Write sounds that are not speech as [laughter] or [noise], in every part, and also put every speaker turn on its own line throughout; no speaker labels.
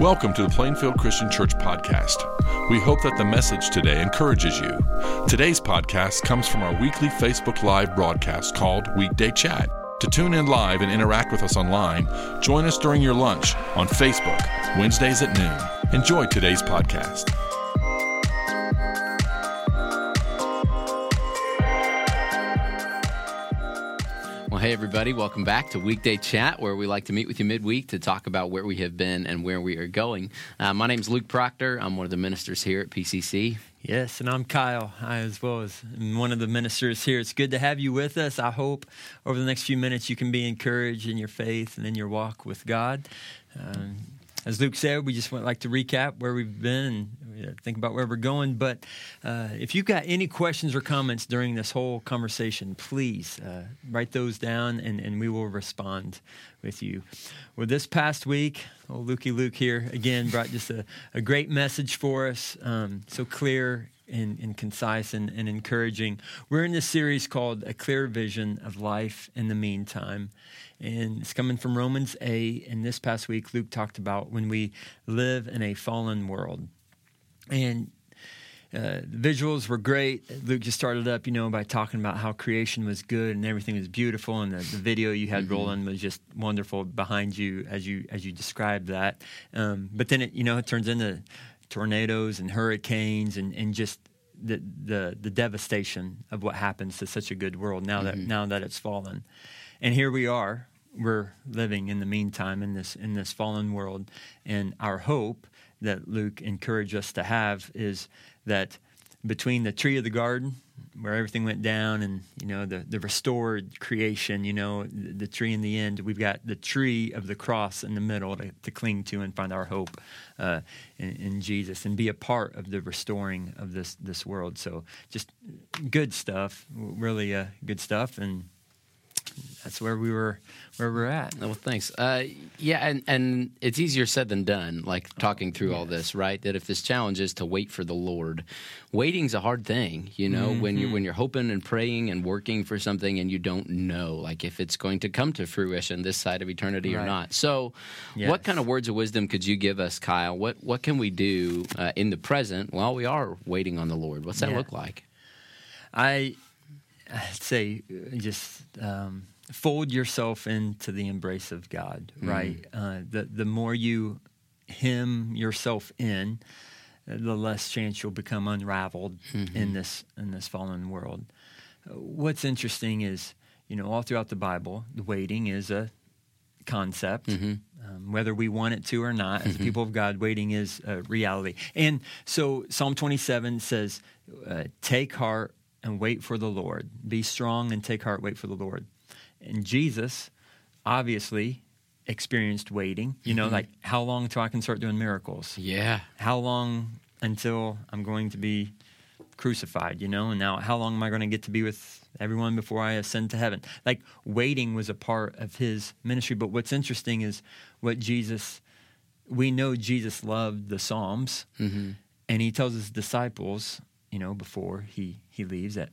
Welcome to the Plainfield Christian Church podcast. We hope that the message today encourages you. Today's podcast comes from our weekly Facebook Live broadcast called Weekday Chat. To tune in live and interact with us online, join us during your lunch on Facebook, Wednesdays at noon. Enjoy today's podcast.
Well, hey, everybody, welcome back to Weekday Chat, where we like to meet with you midweek to talk about where we have been and where we are going. Uh, my name is Luke Proctor. I'm one of the ministers here at PCC.
Yes, and I'm Kyle, I as well as one of the ministers here. It's good to have you with us. I hope over the next few minutes you can be encouraged in your faith and in your walk with God. Um, as Luke said, we just want like to recap where we've been and think about where we're going. But uh, if you've got any questions or comments during this whole conversation, please uh, write those down and, and we will respond with you. Well, this past week, old Lukey Luke here again brought just a, a great message for us. Um, so clear and, and concise and, and, encouraging. We're in this series called A Clear Vision of Life in the Meantime. And it's coming from Romans 8. And this past week, Luke talked about when we live in a fallen world. And uh, the visuals were great. Luke just started up, you know, by talking about how creation was good and everything was beautiful, and the, the video you had mm-hmm. rolling was just wonderful behind you as you as you described that. Um, but then it, you know, it turns into tornadoes and hurricanes and, and just the, the the devastation of what happens to such a good world now that mm-hmm. now that it's fallen. And here we are. We're living in the meantime in this in this fallen world, and our hope that Luke encouraged us to have is that between the tree of the garden where everything went down and you know the, the restored creation you know the, the, tree in the end we've got the tree of the cross in the middle to, to cling to and find our hope uh, in, in, jesus and be a part of the restoring of this this world. So just good stuff really uh, good stuff. And that's where we were where we're at.
Well, thanks. Uh, yeah, and and it's easier said than done. Like talking through yes. all this, right? That if this challenge is to wait for the Lord, waiting's a hard thing. You know, mm-hmm. when you're when you're hoping and praying and working for something and you don't know, like if it's going to come to fruition this side of eternity right. or not. So, yes. what kind of words of wisdom could you give us, Kyle? What what can we do uh, in the present while we are waiting on the Lord? What's that yeah. look like?
I I'd say uh, just um, fold yourself into the embrace of God, mm-hmm. right? Uh, the the more you hem yourself in, uh, the less chance you'll become unraveled mm-hmm. in this in this fallen world. What's interesting is, you know, all throughout the Bible, the waiting is a concept. Mm-hmm. Um, whether we want it to or not, as mm-hmm. people of God, waiting is a reality. And so Psalm 27 says, uh, Take heart, and wait for the Lord. Be strong and take heart, wait for the Lord. And Jesus obviously experienced waiting. You know, mm-hmm. like how long until I can start doing miracles?
Yeah.
How long until I'm going to be crucified, you know? And now how long am I going to get to be with everyone before I ascend to heaven? Like waiting was a part of his ministry. But what's interesting is what Jesus, we know Jesus loved the Psalms. Mm-hmm. And he tells his disciples, you know, before he he leaves that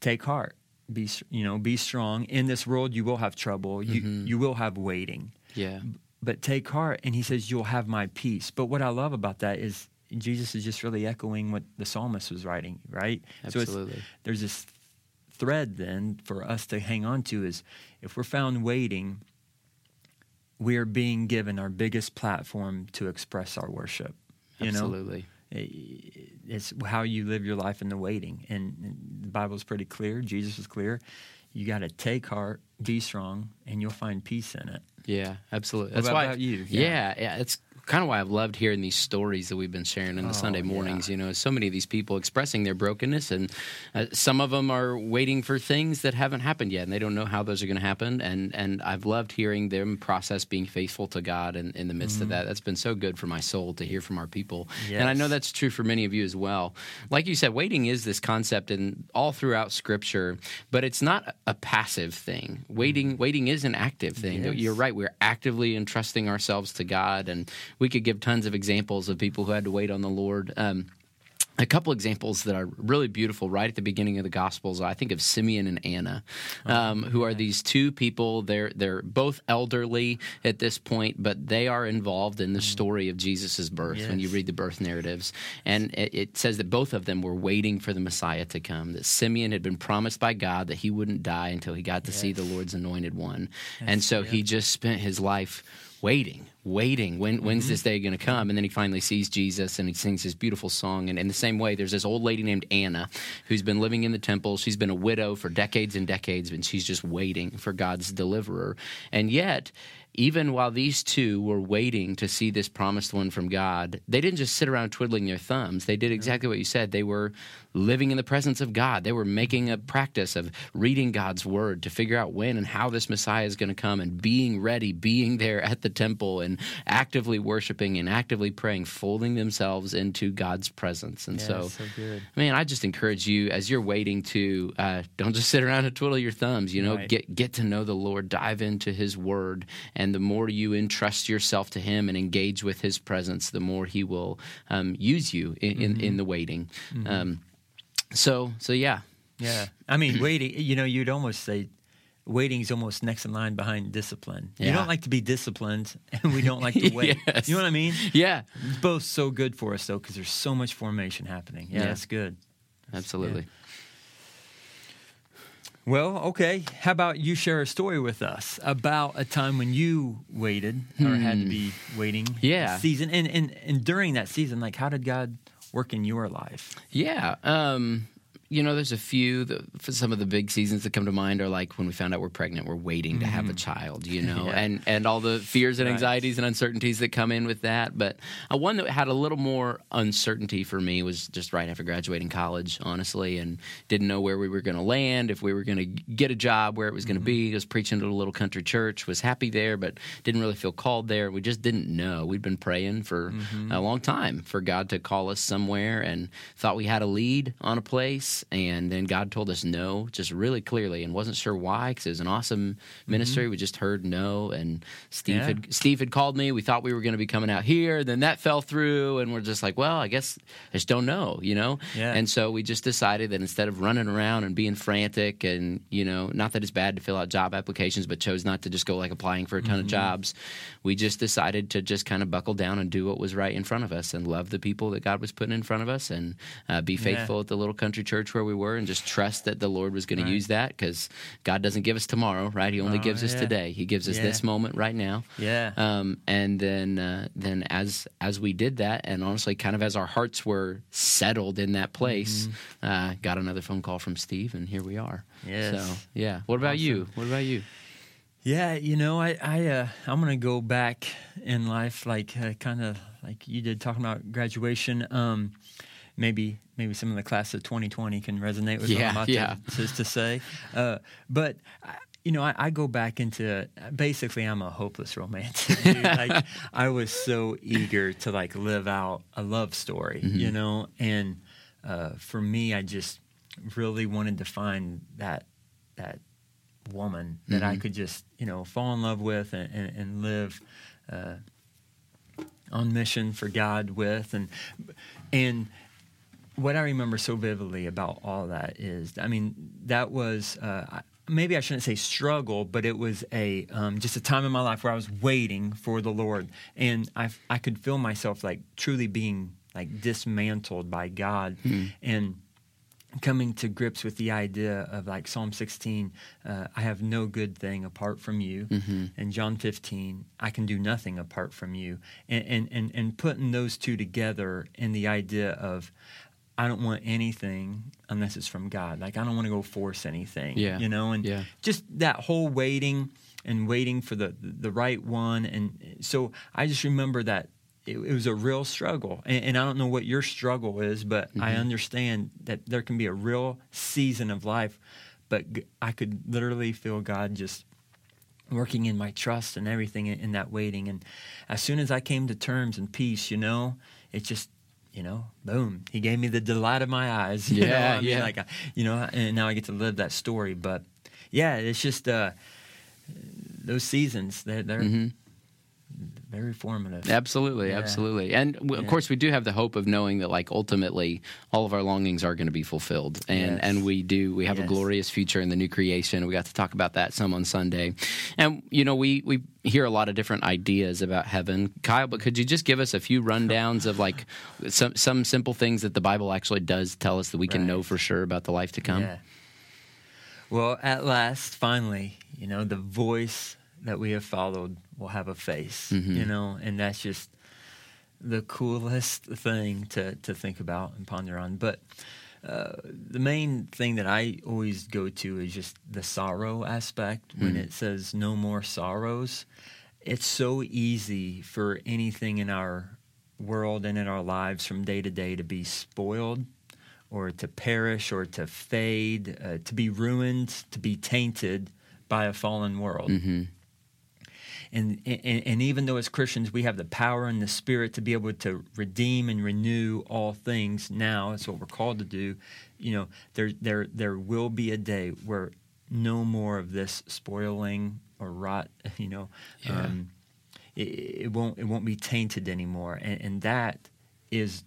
take heart, be you know, be strong. In this world, you will have trouble. You mm-hmm. you will have waiting.
Yeah.
But take heart, and he says you'll have my peace. But what I love about that is Jesus is just really echoing what the psalmist was writing, right?
Absolutely.
So there's this thread then for us to hang on to is if we're found waiting, we are being given our biggest platform to express our worship.
You Absolutely. Know?
It's how you live your life in the waiting. And, the Bible is pretty clear. Jesus is clear. You got to take heart, be strong, and you'll find peace in it.
Yeah, absolutely.
That's why you.
Yeah. yeah, yeah. It's kind of why I've loved hearing these stories that we've been sharing in the oh, Sunday mornings. Yeah. You know, so many of these people expressing their brokenness, and uh, some of them are waiting for things that haven't happened yet, and they don't know how those are going to happen. And and I've loved hearing them process being faithful to God in, in the midst mm-hmm. of that. That's been so good for my soul to hear from our people, yes. and I know that's true for many of you as well. Like you said, waiting is this concept and all throughout Scripture, but it's not a passive thing. Waiting mm-hmm. waiting is an active thing. Yes. You're right. We're actively entrusting ourselves to God and we could give tons of examples of people who had to wait on the Lord. Um, a couple examples that are really beautiful right at the beginning of the gospels i think of simeon and anna um, who are these two people. They're they're both elderly at this point but they are involved in the story of jesus' birth when you read the birth narratives. And it, it says that both of them were waiting for the messiah to come that simeon had been promised by god that he wouldn't die until he got to see the lord's anointed one. And so he just spent his life waiting, waiting. When when's mm-hmm. this day going to come? And then he finally sees Jesus and he sings his beautiful song. And in the same way, there's this old lady named Anna who's been living in the temple. She's been a widow for decades and decades, and she's just waiting for God's deliverer. And yet, even while these two were waiting to see this promised one from God, they didn't just sit around twiddling their thumbs. They did exactly what you said. They were living in the presence of God. They were making a practice of reading God's word to figure out when and how this Messiah is going to come and being ready, being there at the temple and actively worshiping and actively praying, folding themselves into God's presence. And
Yeah,
so,
so
man, I just encourage you as you're waiting to uh, don't just sit around and twiddle your thumbs. You know,
Right.
get get to know the Lord, dive into His Word, and the more you entrust yourself to Him and engage with His presence, the more He will um, use you in, in, in the waiting. Um, so, so yeah,
Yeah. I mean, waiting, you know, you'd almost say waiting is almost next in line behind discipline. You don't like to be disciplined, [laughs] and we don't like to [laughs] wait.
Yes.
You know what I mean?
yeah,
It's both so good for us, though, because there's so much formation happening. Yeah,
Yeah.
that's good.
absolutely.
Well, okay. How about you share a story with us about a time when you waited or had to be waiting a
Hmm. Yeah.
season? And, and, and during that season, like, how did God work in your life?
Yeah. Um, you know, there's a few. The, some of the big seasons that come to mind are like when we found out we're pregnant, we're waiting to have a child. You [laughs] know,
Mm-hmm. Yeah.
and and all the fears and
Right.
anxieties and uncertainties that come in with that. But uh, one that had a little more uncertainty for me was just right after graduating college, honestly, and didn't know where we were going to land, if we were going to get a job, where it was going to
Mm-hmm.
be. I was preaching at a little country church, was happy there, but didn't really feel called there. We just didn't know. We'd been praying for
Mm-hmm.
a long time for God to call us somewhere, and thought we had a lead on a place, and then God told us no, just really clearly, and wasn't sure why because it was an awesome ministry. We just heard no, and Steve
Mm-hmm. Yeah.
had Steve had called me. We thought we were going to be coming out here, then that fell through, and we're just like, well, I guess I just don't know, you know.
Yeah.
And so we just decided that instead of running around and being frantic, and you know, not that it's bad to fill out job applications, but chose not to just go like applying for a ton of jobs. We just decided to just kind of buckle down and do what was right in front of us, and love the people that God was putting in front of us, and uh, be faithful at the little country church where we were, and just trust that the Lord was going
Right.
to use that because God doesn't give us tomorrow, right? He only
Oh,
gives us today. He gives us
Yeah.
this moment right now.
Yeah.
Um, and then uh, then as as we did that, and honestly, kind of as our hearts were settled in that place,
Mm-hmm.
uh, got another phone call from Steve, and here we are.
Yes.
So yeah. What about you? What about you?
Yeah, you know, I, I, uh, I'm gonna go back in life, like uh, kind of like you did, talking about graduation. Um, maybe, maybe some of the class of 2020 can resonate with what I'm about
yeah. [laughs]
to, to, to say. Uh, but I, you know, I, I go back into basically, I'm a hopeless romantic. [laughs] like, I was so eager to like live out a love story, you know, and uh, for me, I just really wanted to find that that woman that I could just you know fall in love with and, and, and live uh, on mission for God with and and what I remember so vividly about all that is I mean that was uh, maybe I shouldn't say struggle but it was a um, just a time in my life where I was waiting for the Lord and I I could feel myself like truly being like dismantled by God and coming to grips with the idea of like Psalm 16, uh, I have no good thing apart from you. And John 15, I can do nothing apart from you. And, and, and, and putting those two together in the idea of, I don't want anything unless it's from God. Like, I don't want to go force anything.
Yeah.
You know, and
Yeah.
just that whole waiting and waiting for the, the right one. And so I just remember that it, it was a real struggle. And, and I don't know what your struggle is, but I mm-hmm. understand that there can be a real season of life. But I could literally feel God just working in my trust and everything in, in that waiting. And as soon as I came to terms and peace, you know, it just, you know, boom, he gave me the delight of my eyes. [laughs] You know?
Yeah,
I mean,
yeah.
like, I- you know, and now I get to live that story. But yeah, it's just uh, those seasons. They're they're
Mm-hmm.
Very formative.
Absolutely,
Yeah.
absolutely. And w- of course, we do have the hope of knowing that, like, ultimately, all of our longings are going to be fulfilled. And
Yes.
and we do. We have a glorious future in the new creation. We got to talk about that some on Sunday. And, you know, we, we hear a lot of different ideas about heaven. Kyle, but could you just give us a few rundowns of, like, [laughs] some, some simple things that the Bible actually does tell us that we can
Right.
know for sure about the life to come?
Yeah. Well, at last, finally, you know, the voice that we have followed will have a face,
Mm-hmm.
you know, and that's just the coolest thing to, to think about and ponder on. But uh, the main thing that I always go to is just the sorrow aspect. When
Mm.
it says no more sorrows, it's so easy for anything in our world and in our lives from day to day to be spoiled or to perish or to fade, uh, to be ruined, to be tainted by a fallen world.
Mm-hmm.
And, and and even though as Christians we have the power and the spirit to be able to redeem and renew all things now, that's what we're called to do. You know, there there there will be a day where no more of this spoiling or rot. [laughs] You know,
Yeah.
um, it, it won't it won't be tainted anymore, and, and that is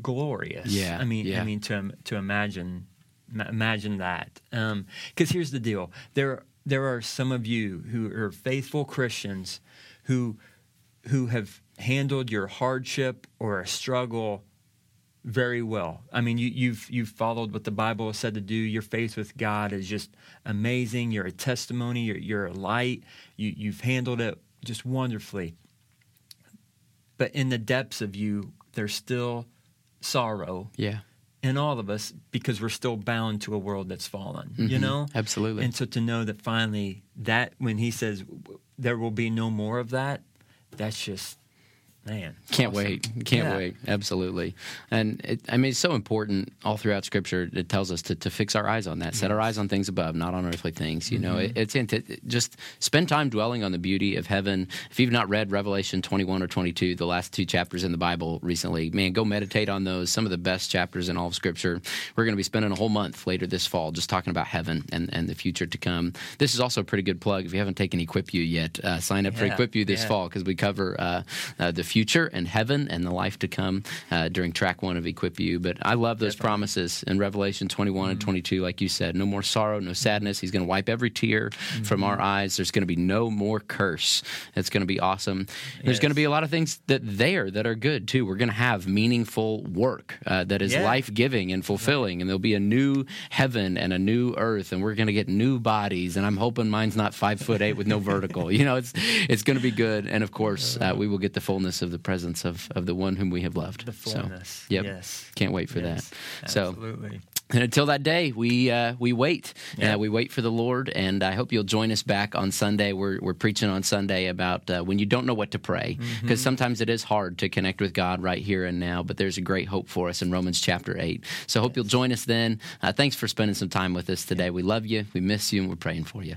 glorious.
Yeah,
I mean,
yeah.
I mean to to imagine ma- imagine that. Because here's the deal: there there are some of you who are faithful Christians who who have handled your hardship or a struggle very well. I mean, you, you've you've followed what the Bible said to do. Your faith with God is just amazing. You're a testimony. You're you're a light. You you've handled it just wonderfully. But in the depths of you, there's still sorrow
Yeah.
In all of us because we're still bound to a world that's fallen. You
Mhm.
know,
Absolutely.
and so to know that finally that when He says there will be no more of that, that's just man.
Can't
awesome.
wait. Can't
Yeah.
wait. Absolutely. And it, I mean, it's so important all throughout Scripture. It tells us to, to fix our eyes on that, set our eyes on things above, not on earthly things. You know,
Mm-hmm.
it, it's into, just spend time dwelling on the beauty of heaven. If you've not read Revelation 21 or 22, the last two chapters in the Bible recently, man, go meditate on those. Some of the best chapters in all of Scripture. We're going to be spending a whole month later this fall just talking about heaven and, and the future to come. This is also a pretty good plug. If you haven't taken Equip You yet, uh, sign up for Equip You this
yeah.
fall because we cover uh, uh, the future and heaven and the life to come uh, during track one of Equip You. But I love those promises in Revelation 21 and 22, like you said. No more sorrow, no sadness. He's going to wipe every tear from our eyes. There's going to be no more curse. It's going to be awesome. There's going to be a lot of things that there that are good too. We're going to have meaningful work uh, that is
Yeah.
life giving and fulfilling, and there'll be a new heaven and a new earth, and we're going to get new bodies. And I'm hoping mine's not five foot eight with no vertical. [laughs] You know, it's it's going to be good, and of course, uh, we will get the fullness of the presence of of the one whom we have loved.
The
So, yep.
Yes.
Can't wait for
Yes.
that. So,
Absolutely.
and until that day, we uh, we wait.
Yeah.
Uh, we wait for the Lord, and I hope you'll join us back on Sunday. We're we're preaching on Sunday about uh, when you don't know what to pray, because sometimes it is hard to connect with God right here and now. But there's a great hope for us in Romans chapter eight. So I hope you'll join us then. Uh, thanks for spending some time with us today. We love you. We miss you, and we're praying for you.